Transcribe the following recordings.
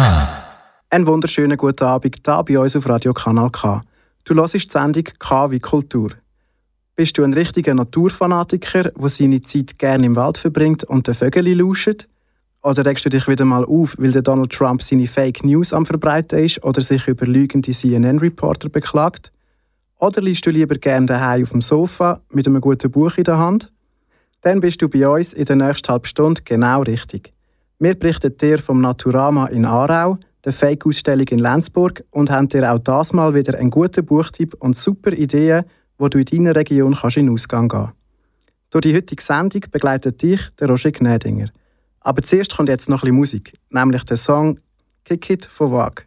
K. Einen wunderschönen guten Abend hier bei uns auf Radio Kanal K. Du hörst die Sendung K wie Kultur. Bist du ein richtiger Naturfanatiker, der seine Zeit gerne im Wald verbringt und den Vögel lauscht? Oder regst du dich wieder mal auf, weil der Donald Trump seine Fake News am Verbreiten ist oder sich über lügende CNN-Reporter beklagt? Oder liest du lieber gerne daheim auf dem Sofa mit einem guten Buch in der Hand? Dann bist du bei uns in der nächsten halben Stunde genau richtig. Wir berichten dir vom Naturama in Aarau, der Fake-Ausstellung in Lenzburg und haben dir auch das mal wieder einen guten Buchtipp und super Ideen, wo du in deiner Region kannst in Ausgang gehen kannst. Durch die heutige Sendung begleitet dich der Roger Gnädinger. Aber zuerst kommt jetzt noch ein bisschen Musik, nämlich der Song Kick It von Wag.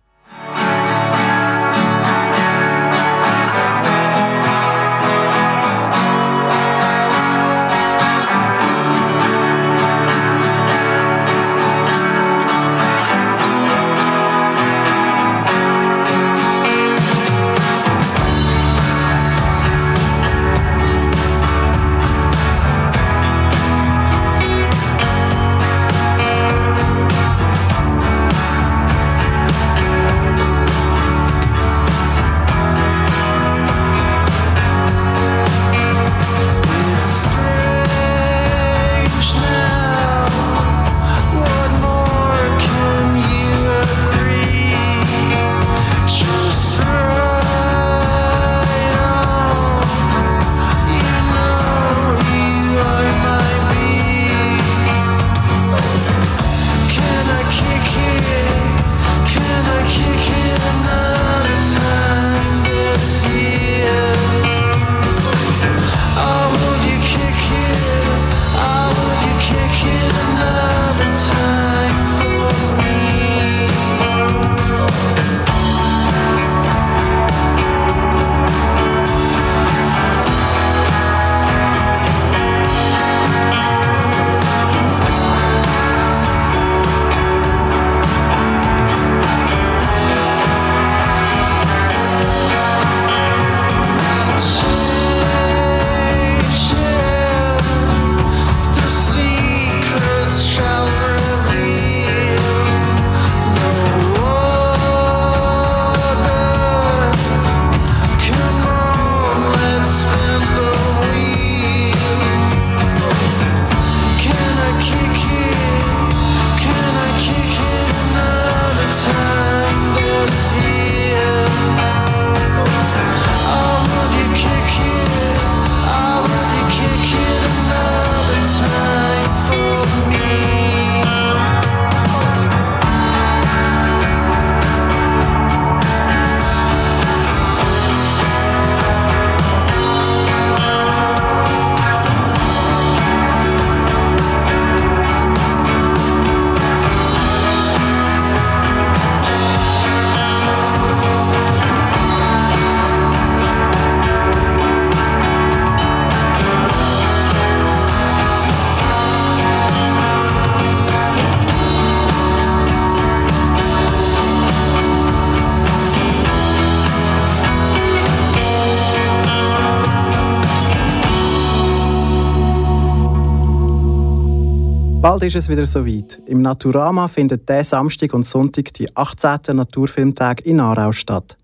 Bald ist es wieder soweit. Im Naturama findet der Samstag und Sonntag die 18. Naturfilmtag in Aarau statt.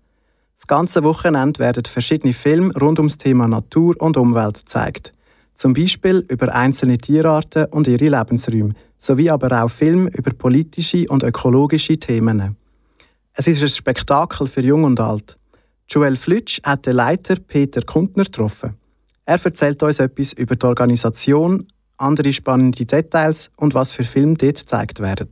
Das ganze Wochenende werden verschiedene Filme rund ums Thema Natur und Umwelt gezeigt. Zum Beispiel über einzelne Tierarten und ihre Lebensräume, sowie aber auch Filme über politische und ökologische Themen. Es ist ein Spektakel für Jung und Alt. Joel Flütsch hat den Leiter Peter Kundner getroffen. Er erzählt uns etwas über die Organisation, andere spannende Details und was für Filme dort gezeigt werden.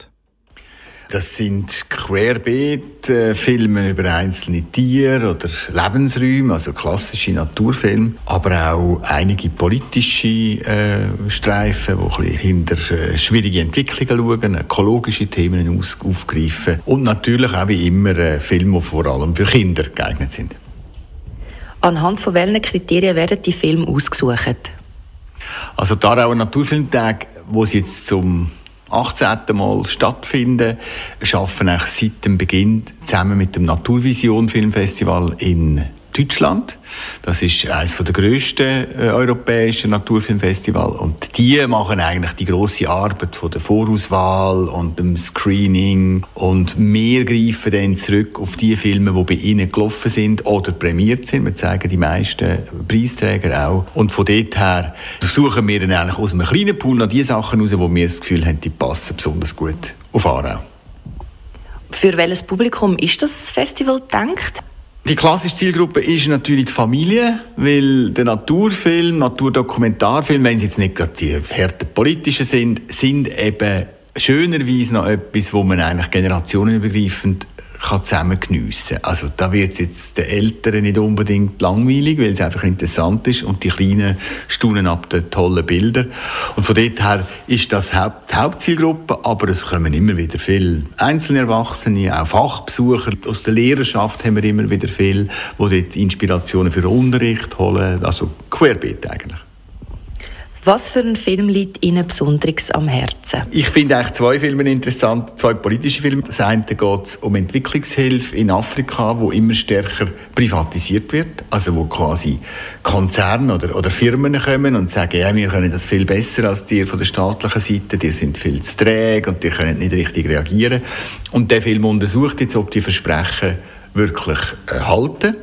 Das sind Querbeet-Filme über einzelne Tiere oder Lebensräume, also klassische Naturfilme, aber auch einige politische äh, Streifen, die ein hinter äh, schwierige Entwicklungen schauen, ökologische Themen aus aufgreifen und natürlich auch wie immer äh, Filme, die vor allem für Kinder geeignet sind. Anhand von welchen Kriterien werden die Filme ausgesucht? Also die Aarauer Naturfilmtage, wo sie jetzt zum 18. Mal stattfinden, schaffen auch seit dem Beginn zusammen mit dem Naturvision Filmfestival in Deutschland. Das ist eines der grössten äh, europäischen Naturfilmfestivals. Und die machen eigentlich die grosse Arbeit von der Vorauswahl und dem Screening. Und wir greifen dann zurück auf die Filme, die bei ihnen gelaufen sind oder prämiert sind. Wir zeigen die meisten Preisträger auch. Und von dort her suchen wir dann eigentlich aus einem kleinen Pool noch die Sachen raus, wo wir das Gefühl haben, die passen besonders gut auf Aarau. Für welches Publikum ist das Festival gedacht? Die klassische Zielgruppe ist natürlich die Familie, weil der Naturfilm, Naturdokumentarfilm, wenn sie jetzt nicht gerade die härter politischen sind, sind eben schönerweise noch etwas, wo man eigentlich generationenübergreifend kann zusammen geniessen kann. Also da wird es jetzt den Älteren nicht unbedingt langweilig, weil es einfach interessant ist und die Kleinen staunen ab den tollen Bildern. Und von dort her ist das die Hauptzielgruppe, aber es kommen immer wieder viele einzelne Erwachsene, auch Fachbesucher. Aus der Lehrerschaft haben wir immer wieder viele, die dort Inspirationen für Unterricht holen, also querbeet eigentlich. Was für ein Film liegt Ihnen besonders am Herzen? Ich finde eigentlich zwei Filme interessant, zwei politische Filme. Das eine geht um Entwicklungshilfe in Afrika, wo immer stärker privatisiert wird. Also wo quasi Konzerne oder, oder Firmen kommen und sagen, ja, wir können das viel besser als die von der staatlichen Seite, die sind viel zu träge und die können nicht richtig reagieren. Und der Film untersucht jetzt, ob die Versprechen wirklich äh, halten.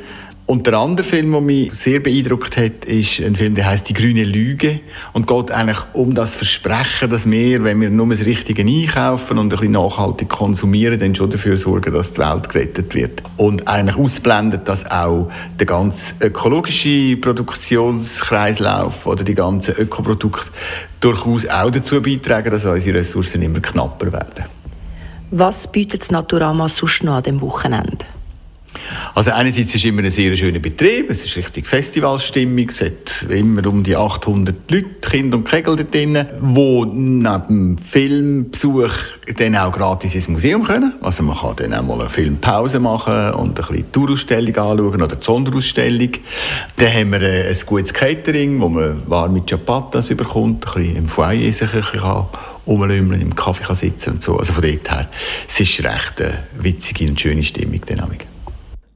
Und der andere Film, der mich sehr beeindruckt hat, ist ein Film, der heißt Die grüne Lüge und geht eigentlich um das Versprechen, dass wir, wenn wir nur das Richtige einkaufen und ein bisschen nachhaltig konsumieren, dann schon dafür sorgen, dass die Welt gerettet wird. Und eigentlich ausblendet, dass auch der ganze ökologische Produktionskreislauf oder die ganzen Ökoprodukte durchaus auch dazu beitragen, dass unsere Ressourcen immer knapper werden. Was bietet das Naturama sonst noch an dem Wochenende? Also einerseits ist es immer ein sehr schöner Betrieb, es ist richtig Festivalstimmung, es hat immer um die 800 Leute, Kinder und Kegel dort drin, die neben Filmbesuch dann auch gratis ins Museum können. Also man kann dann auch mal eine Filmpause machen und ein bisschen Tourausstellung anschauen oder die Sonderausstellung. Dann haben wir äh, ein gutes Catering, wo man warme Chapatas bekommt, ein bisschen im Foyer sich ein bisschen rumlümmeln, im Kaffee sitzen und so. Also von dort her, es ist recht eine witzige und schöne Stimmung. Dynamik.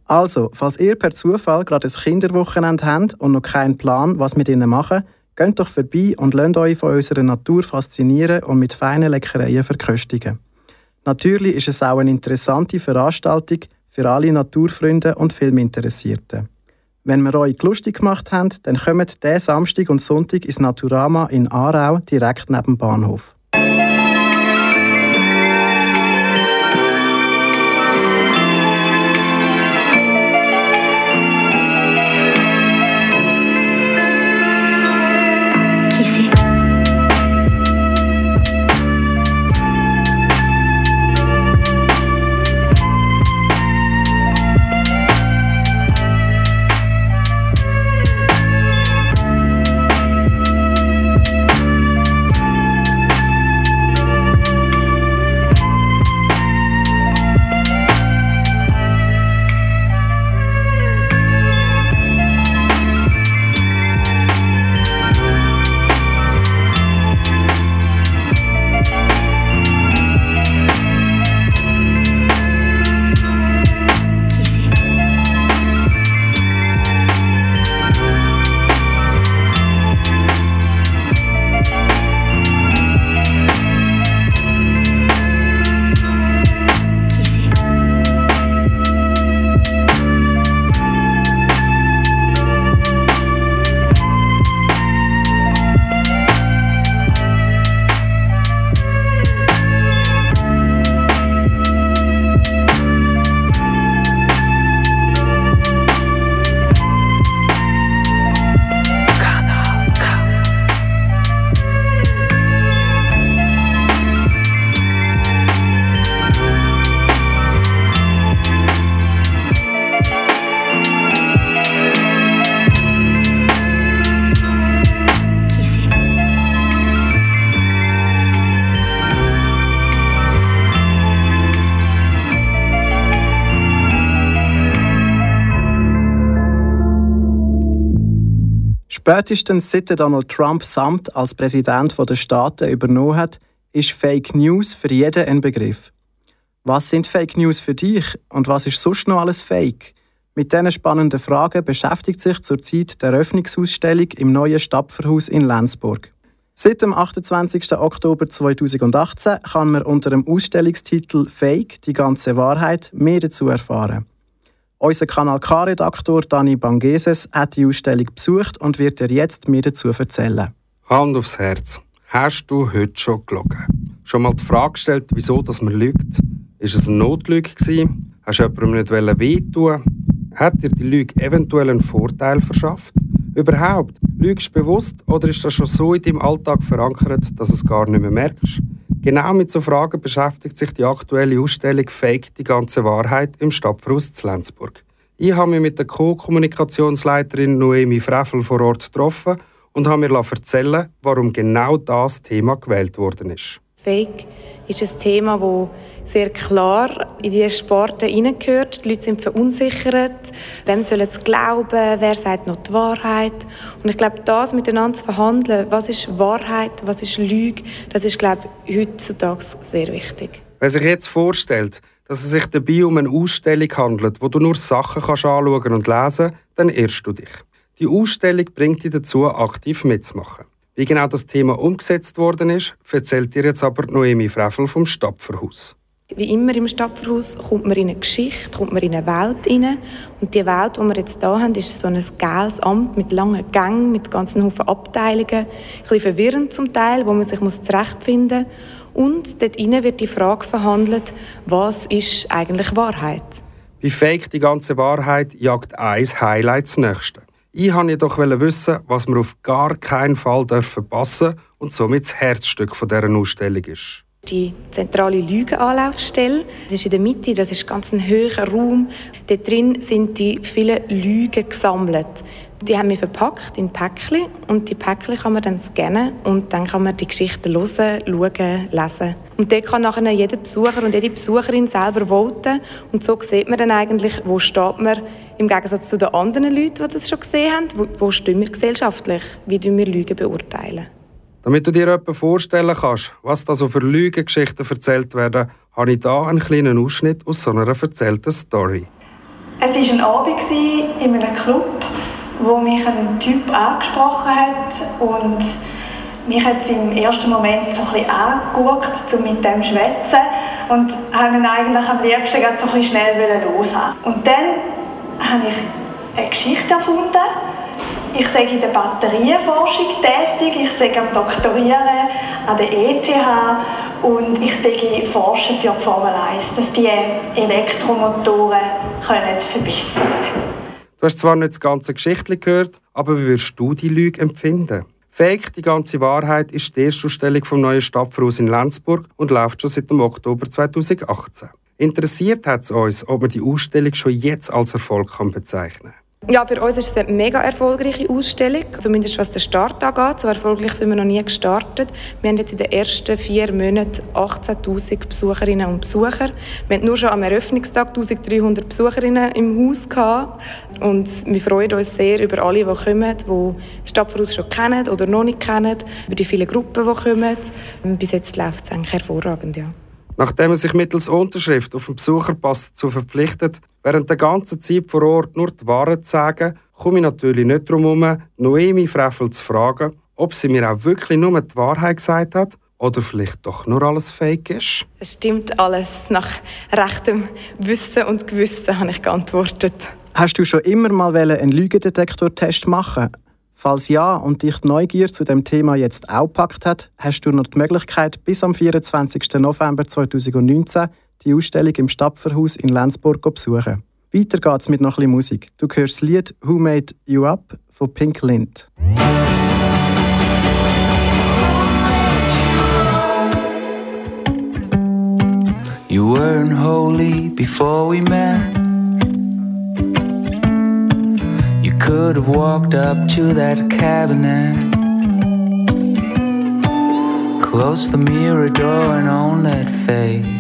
Also, falls ihr per Zufall gerade ein Kinderwochenende habt und noch keinen Plan, was mit ihnen machen, geht doch vorbei und lasst euch von unserer Natur faszinieren und mit feinen Leckereien verköstigen. Natürlich ist es auch eine interessante Veranstaltung für alle Naturfreunde und Filminteressierten. Wenn wir euch lustig gemacht haben, dann kommt diesen Samstag und Sonntag ins Naturama in Aarau direkt neben dem Bahnhof. Spätestens seit Donald Trump Samt als Präsident der Staaten übernommen hat, ist Fake News für jeden ein Begriff. Was sind Fake News für dich und was ist sonst noch alles Fake? Mit diesen spannenden Fragen beschäftigt sich zurzeit die Eröffnungsausstellung im neuen Stapferhaus in Lenzburg. Seit dem 28. Oktober 2018 kann man unter dem Ausstellungstitel Fake die ganze Wahrheit mehr dazu erfahren. Unser Kanal K-Redaktor Dani Bangeses hat die Ausstellung besucht und wird dir jetzt mehr dazu erzählen. Hand aufs Herz. Hast du heute schon gelogen? Schon mal die Frage gestellt, wieso dass man lügt? Ist es eine Notlüge? Hast du jemandem nicht wehtun Hat dir die Lüge eventuell einen Vorteil verschafft? Überhaupt, lügst du bewusst oder ist das schon so in deinem Alltag verankert, dass du es gar nicht mehr merkst? Genau mit so Fragen beschäftigt sich die aktuelle Ausstellung Fake die ganze Wahrheit im Stadtverhaus zu Lenzburg. Ich habe mich mit der Co-Kommunikationsleiterin Noemi Freffel vor Ort getroffen und habe mir erzählen warum genau das Thema gewählt worden ist. Fake ist ein Thema, das sehr klar in diese Sparte hineingehört. Die Leute sind verunsichert. Wem sollen sie glauben? Wer sagt noch die Wahrheit? Und ich glaube, das miteinander zu verhandeln, was ist Wahrheit, was ist Lüge, das ist, glaube ich, heutzutage sehr wichtig. Wer sich jetzt vorstellt, dass es sich dabei um eine Ausstellung handelt, wo du nur Sachen kannst anschauen und lesen dann irrst du dich. Die Ausstellung bringt dich dazu, aktiv mitzumachen. Wie genau das Thema umgesetzt worden ist, erzählt dir jetzt aber Noemi Freffel vom Stapferhaus. Wie immer im Stadtverhaus kommt man in eine Geschichte, kommt man in eine Welt hinein. Und die Welt, die wir jetzt hier haben, ist so ein geiles Amt mit langen Gängen, mit ganzen Haufen Abteilungen. Ein bisschen verwirrend zum Teil, wo man sich zurechtfinden muss. Und dort hinein wird die Frage verhandelt, was ist eigentlich Wahrheit? Bei Fake die ganze Wahrheit jagt eins Highlight das nächste. Ich wollte jedoch wissen, was wir auf gar keinen Fall verpassen dürfen und somit das Herzstück dieser Ausstellung ist die zentrale Lügenanlaufstelle. Das ist in der Mitte, das ist ganz ein hoher Raum. Dort drin sind die vielen Lügen gesammelt. Die haben wir verpackt in Päckchen und die Päckchen kann man dann scannen und dann kann man die Geschichten hören, schauen, lesen. Und dort kann nachher jeder Besucher und jede Besucherin selber voten und so sieht man dann eigentlich, wo steht man im Gegensatz zu den anderen Leuten, die das schon gesehen haben, wo, wo stehen wir gesellschaftlich, wie wir Lügen beurteilen. Damit du dir etwas vorstellen kannst, was da so für Lügengeschichten erzählt werden, habe ich hier einen kleinen Ausschnitt aus so einer erzählten Story. Es war ein Abend in einem Club, wo mich ein Typ angesprochen hat und mich hat es im ersten Moment so ein bisschen angeguckt, um mit dem zu schwätzen und habe ihn eigentlich am liebsten so ein bisschen schnell loshaben. Und dann habe ich eine Geschichte erfunden, ich sage in der Batterienforschung tätig, ich sage am Doktorieren an der ETH und ich forsche für die Formel 1, dass die Elektromotoren können verbessern. Du hast zwar nicht das ganze Geschichte gehört, aber wie würdest du die Lüge empfinden? Fake, die ganze Wahrheit, ist die erste Ausstellung vom neuen Stadtvoraus in Lenzburg und läuft schon seit dem Oktober 2018. Interessiert hat es uns, ob man die Ausstellung schon jetzt als Erfolg kann bezeichnen kann. Ja, für uns ist es eine mega erfolgreiche Ausstellung, zumindest was den Start angeht. So erfolgreich sind wir noch nie gestartet. Wir haben jetzt in den ersten vier Monaten 18'000 Besucherinnen und Besucher. Wir hatten nur schon am Eröffnungstag 1300 Besucherinnen im Haus gehabt. Und wir freuen uns sehr über alle, die kommen, die das Stadtvoraus schon kennen oder noch nicht kennen, über die vielen Gruppen, die kommen. Bis jetzt läuft es eigentlich hervorragend, ja. Nachdem er sich mittels Unterschrift auf den Besucherpass dazu verpflichtet, während der ganzen Zeit vor Ort nur die Wahrheit zu sagen, komme ich natürlich nicht darum herum, Noemi Freffel zu fragen, ob sie mir auch wirklich nur die Wahrheit gesagt hat oder vielleicht doch nur alles fake ist. Es stimmt alles. Nach rechtem Wissen und Gewissen habe ich geantwortet. Hast du schon immer mal einen Lügendetektortest machen Falls ja und dich die Neugier zu dem Thema jetzt auch gepackt hat, hast du noch die Möglichkeit, bis am 24. November 2019 die Ausstellung im Stapferhaus in Lenzburg besuchen. Weiter geht's mit noch ein bisschen Musik. Du hörst das Lied Who Made You Up von Pink Lind. You weren't holy before we met. could have walked up to that cabinet. Close the mirror door and own that face.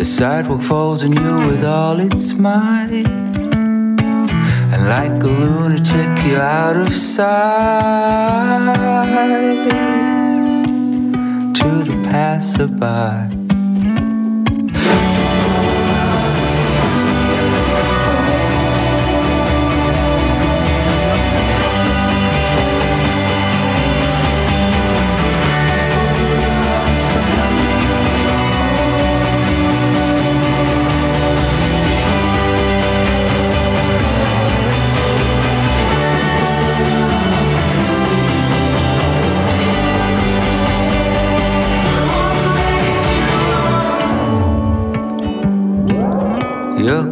The sidewalk folds on you with all its might. And like a lunatic, you're out of sight. To the passerby.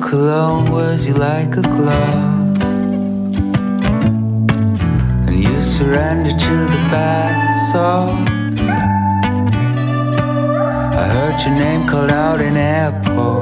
Cologne wears you like a glove. And you surrender to the bad sauce. I heard your name called out in airport.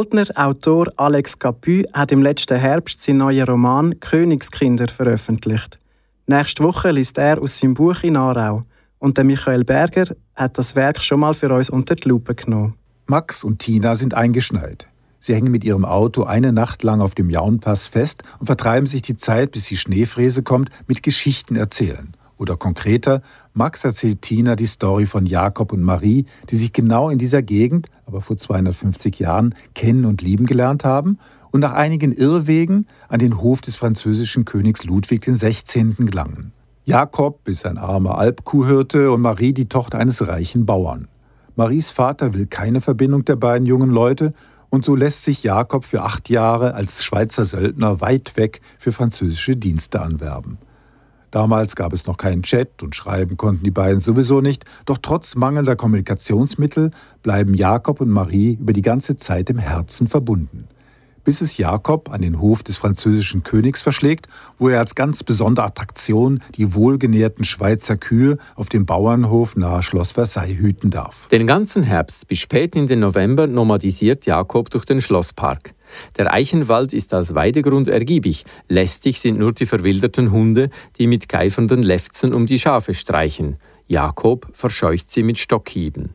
Der Oldner Autor Alex Capu hat im letzten Herbst seinen neuen Roman Königskinder veröffentlicht. Nächste Woche liest er aus seinem Buch in Aarau. Und der Michael Berger hat das Werk schon mal für uns unter die Lupe genommen. Max und Tina sind eingeschneit. Sie hängen mit ihrem Auto eine Nacht lang auf dem Jaunpass fest und vertreiben sich die Zeit, bis die Schneefräse kommt, mit Geschichten erzählen. Oder konkreter, Max erzählt Tina die Story von Jakob und Marie, die sich genau in dieser Gegend, aber vor 250 Jahren, kennen und lieben gelernt haben und nach einigen Irrwegen an den Hof des französischen Königs Ludwig XVI. gelangen. Jakob ist ein armer Alpkuhhirte und Marie die Tochter eines reichen Bauern. Maries Vater will keine Verbindung der beiden jungen Leute und so lässt sich Jakob für acht Jahre als Schweizer Söldner weit weg für französische Dienste anwerben. Damals gab es noch keinen Chat und schreiben konnten die beiden sowieso nicht, doch trotz mangelnder Kommunikationsmittel bleiben Jakob und Marie über die ganze Zeit im Herzen verbunden. Bis es Jakob an den Hof des französischen Königs verschlägt, wo er als ganz besondere Attraktion die wohlgenährten Schweizer Kühe auf dem Bauernhof nahe Schloss Versailles hüten darf. Den ganzen Herbst bis spät in den November nomadisiert Jakob durch den Schlosspark. Der Eichenwald ist als Weidegrund ergiebig. Lästig sind nur die verwilderten Hunde, die mit geifernden Lefzen um die Schafe streichen. Jakob verscheucht sie mit Stockhieben.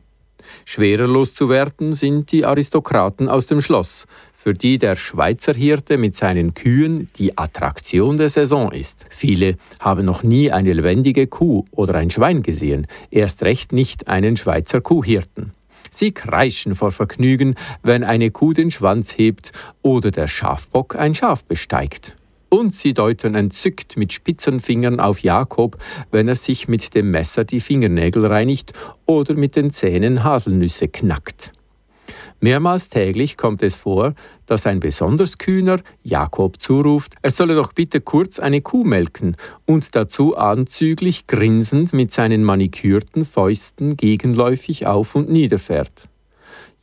Schwerer loszuwerden sind die Aristokraten aus dem Schloss, für die der Schweizer Hirte mit seinen Kühen die Attraktion der Saison ist. Viele haben noch nie eine lebendige Kuh oder ein Schwein gesehen, erst recht nicht einen Schweizer Kuhhirten. Sie kreischen vor Vergnügen, wenn eine Kuh den Schwanz hebt oder der Schafbock ein Schaf besteigt. Und sie deuten entzückt mit spitzen Fingern auf Jakob, wenn er sich mit dem Messer die Fingernägel reinigt oder mit den Zähnen Haselnüsse knackt. Mehrmals täglich kommt es vor, dass ein besonders kühner Jakob zuruft, er solle doch bitte kurz eine Kuh melken und dazu anzüglich grinsend mit seinen manikürten Fäusten gegenläufig auf und nieder fährt.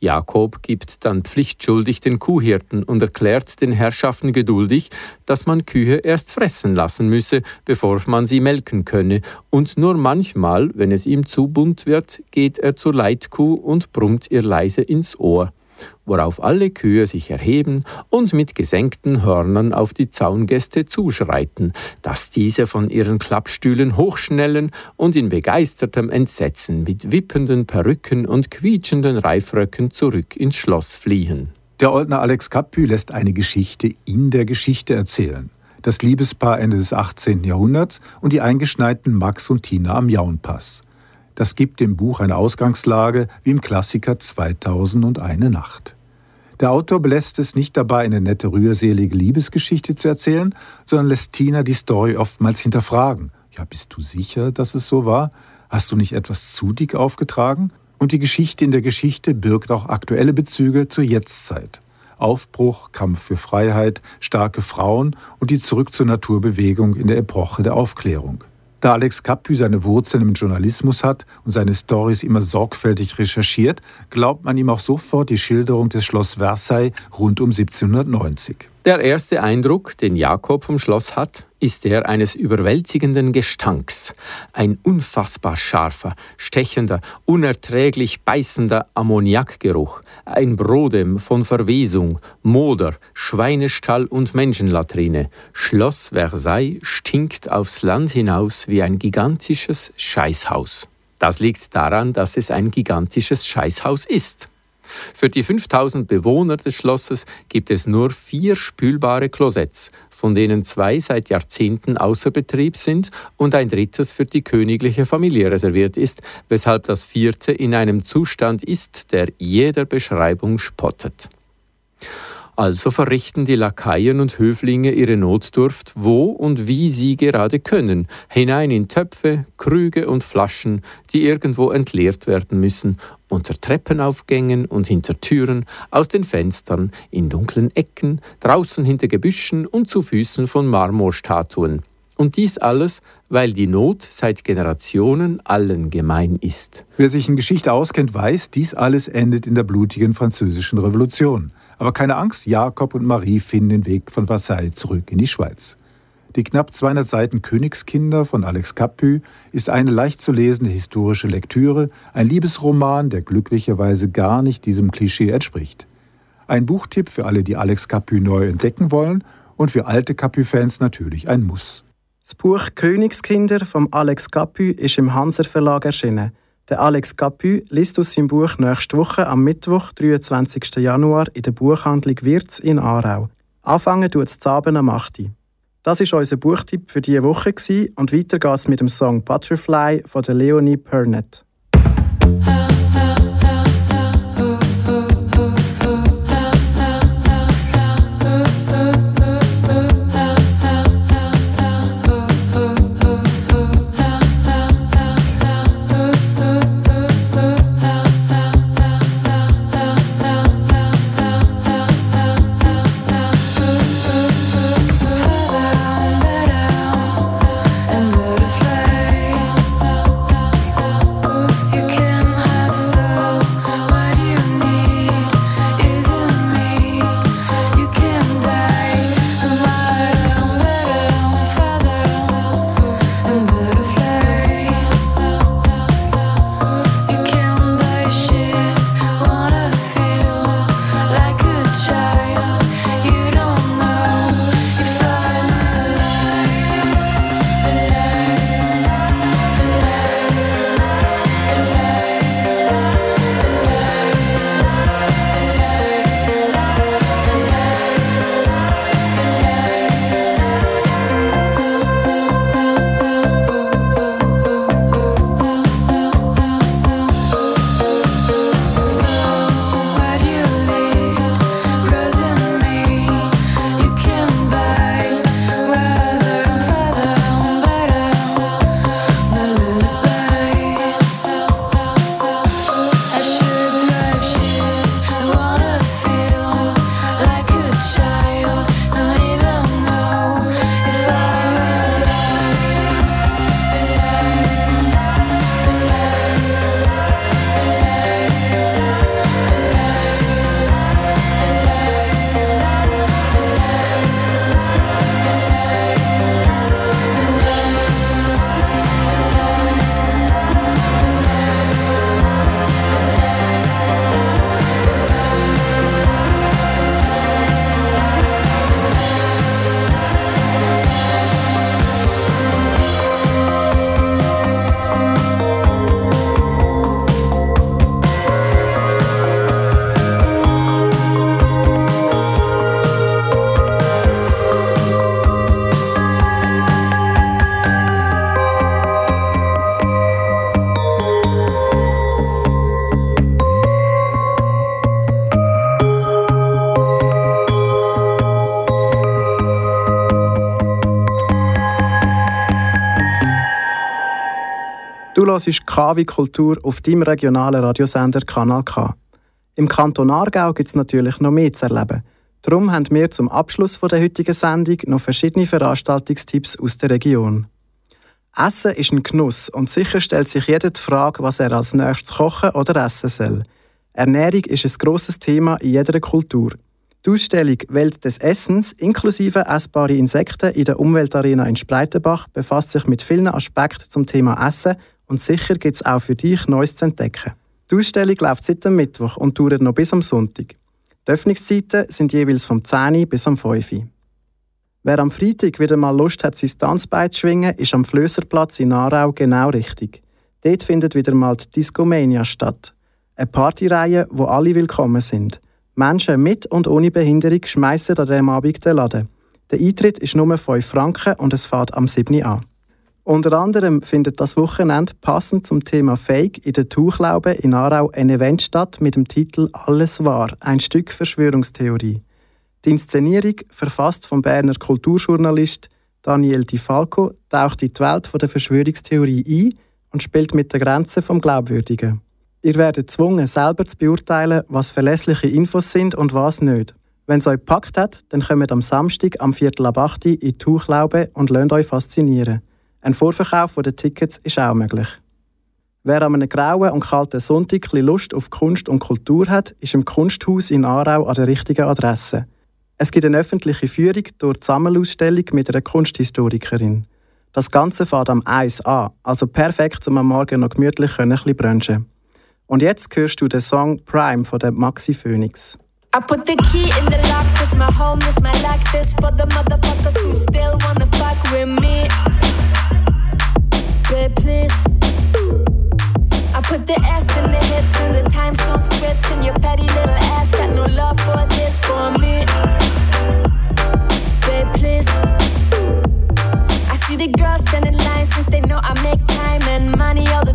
Jakob gibt dann pflichtschuldig den Kuhhirten und erklärt den Herrschaften geduldig, dass man Kühe erst fressen lassen müsse, bevor man sie melken könne, und nur manchmal, wenn es ihm zu bunt wird, geht er zur Leitkuh und brummt ihr leise ins Ohr worauf alle Kühe sich erheben und mit gesenkten Hörnern auf die Zaungäste zuschreiten, dass diese von ihren Klappstühlen hochschnellen und in begeistertem Entsetzen mit wippenden Perücken und quietschenden Reifröcken zurück ins Schloss fliehen. Der Oldner Alex Kappü lässt eine Geschichte in der Geschichte erzählen. Das Liebespaar Ende des 18. Jahrhunderts und die eingeschneiten Max und Tina am Jaunpass. Das gibt dem Buch eine Ausgangslage wie im Klassiker 2001 Nacht. Der Autor belässt es nicht dabei, eine nette, rührselige Liebesgeschichte zu erzählen, sondern lässt Tina die Story oftmals hinterfragen. Ja, bist du sicher, dass es so war? Hast du nicht etwas zu dick aufgetragen? Und die Geschichte in der Geschichte birgt auch aktuelle Bezüge zur Jetztzeit. Aufbruch, Kampf für Freiheit, starke Frauen und die Zurück zur Naturbewegung in der Epoche der Aufklärung. Da Alex Capu seine Wurzeln im Journalismus hat und seine Stories immer sorgfältig recherchiert, glaubt man ihm auch sofort die Schilderung des Schloss Versailles rund um 1790. Der erste Eindruck, den Jakob vom Schloss hat, ist der eines überwältigenden Gestanks. Ein unfassbar scharfer, stechender, unerträglich beißender Ammoniakgeruch, ein Brodem von Verwesung, Moder, Schweinestall und Menschenlatrine. Schloss Versailles stinkt aufs Land hinaus wie ein gigantisches Scheißhaus. Das liegt daran, dass es ein gigantisches Scheißhaus ist. Für die 5000 Bewohner des Schlosses gibt es nur vier spülbare Klosetts, von denen zwei seit Jahrzehnten außer Betrieb sind und ein drittes für die königliche Familie reserviert ist, weshalb das vierte in einem Zustand ist, der jeder Beschreibung spottet. Also verrichten die Lakaien und Höflinge ihre Notdurft, wo und wie sie gerade können, hinein in Töpfe, Krüge und Flaschen, die irgendwo entleert werden müssen, unter Treppenaufgängen und hinter Türen, aus den Fenstern, in dunklen Ecken, draußen hinter Gebüschen und zu Füßen von Marmorstatuen. Und dies alles, weil die Not seit Generationen allen gemein ist. Wer sich in Geschichte auskennt, weiß, dies alles endet in der blutigen französischen Revolution. Aber keine Angst, Jakob und Marie finden den Weg von Versailles zurück in die Schweiz. Die knapp 200 Seiten Königskinder von Alex Capu ist eine leicht zu lesende historische Lektüre, ein Liebesroman, der glücklicherweise gar nicht diesem Klischee entspricht. Ein Buchtipp für alle, die Alex Capu neu entdecken wollen und für alte Capu-Fans natürlich ein Muss. Das Buch Königskinder von Alex Capu ist im Hanser Verlag erschienen. Der Alex Capu liest aus seinem Buch nächste Woche am Mittwoch, 23. Januar, in der Buchhandlung Wirz in Aarau. Anfangen tut es Abend am 8. Das war unser Buchtipp für diese Woche und weiter geht's mit dem Song Butterfly von der Leonie Purnett. KW Kultur auf deinem regionalen Radiosender Kanal K. Im Kanton Aargau gibt es natürlich noch mehr zu erleben. Darum haben wir zum Abschluss der heutigen Sendung noch verschiedene Veranstaltungstipps aus der Region. Essen ist ein Genuss und sicher stellt sich jeder die Frage, was er als nächstes kochen oder essen soll. Ernährung ist ein grosses Thema in jeder Kultur. Die Ausstellung Welt des Essens inklusive essbare Insekten in der Umweltarena in Spreitenbach befasst sich mit vielen Aspekten zum Thema Essen und sicher gibt es auch für dich Neues zu entdecken. Die Ausstellung läuft seit dem Mittwoch und dauert noch bis am Sonntag. Die Öffnungszeiten sind jeweils vom 10 bis am 5 Uhr. Wer am Freitag wieder mal Lust hat, sein Tanzbein zu schwingen, ist am Flösserplatz in Aarau genau richtig. Dort findet wieder mal die Discomania statt. Eine Partyreihe, wo alle willkommen sind. Menschen mit und ohne Behinderung schmeißen an diesem Abend den Laden. Der Eintritt ist nur 5 Franken und es fährt am 7. an. Unter anderem findet das Wochenende passend zum Thema Fake in der Tuchlaube in Aarau ein Event statt mit dem Titel Alles wahr, ein Stück Verschwörungstheorie. Die Inszenierung, verfasst vom Berner Kulturjournalist Daniel Di Falco, taucht in die Welt der Verschwörungstheorie ein und spielt mit den Grenzen vom Glaubwürdigen. Ihr werdet gezwungen, selber zu beurteilen, was verlässliche Infos sind und was nicht. Wenn es euch gepackt hat, dann kommt am Samstag am Viertel ab 8 Uhr in die Tuchlaube und lasst euch faszinieren. Ein Vorverkauf der Tickets ist auch möglich. Wer an einem grauen und kalten Sonntag Lust auf Kunst und Kultur hat, ist im Kunsthaus in Aarau an der richtigen Adresse. Es gibt eine öffentliche Führung durch die Sammelausstellung mit einer Kunsthistorikerin. Das Ganze fährt am 1 an, also perfekt, um am Morgen noch gemütlich ein bisschen brunchen. Und jetzt hörst du den Song Prime von der Maxi Phoenix. I put the key in the lock, cause my home is my like this for the motherfuckers who still wanna fuck with me. Babe, please. I put the S in the hits and the time so swift, and your petty little ass got no love for this for me. Babe, please. I see the girls standing in line since they know I make time and money all the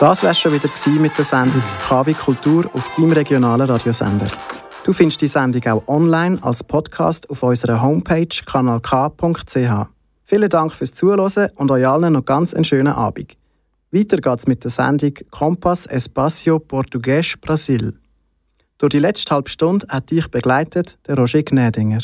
Das wär's schon wieder mit der Sendung KW Kultur auf deinem regionalen Radiosender. Du findest die Sendung auch online als Podcast auf unserer Homepage kanalk.ch. Vielen Dank fürs Zuhören und euch allen noch ganz einen schönen Abend. Weiter geht's mit der Sendung Kompass Espacio Português Brasil. Durch die letzte halbe Stunde hat dich begleitet der Roger Gnädinger.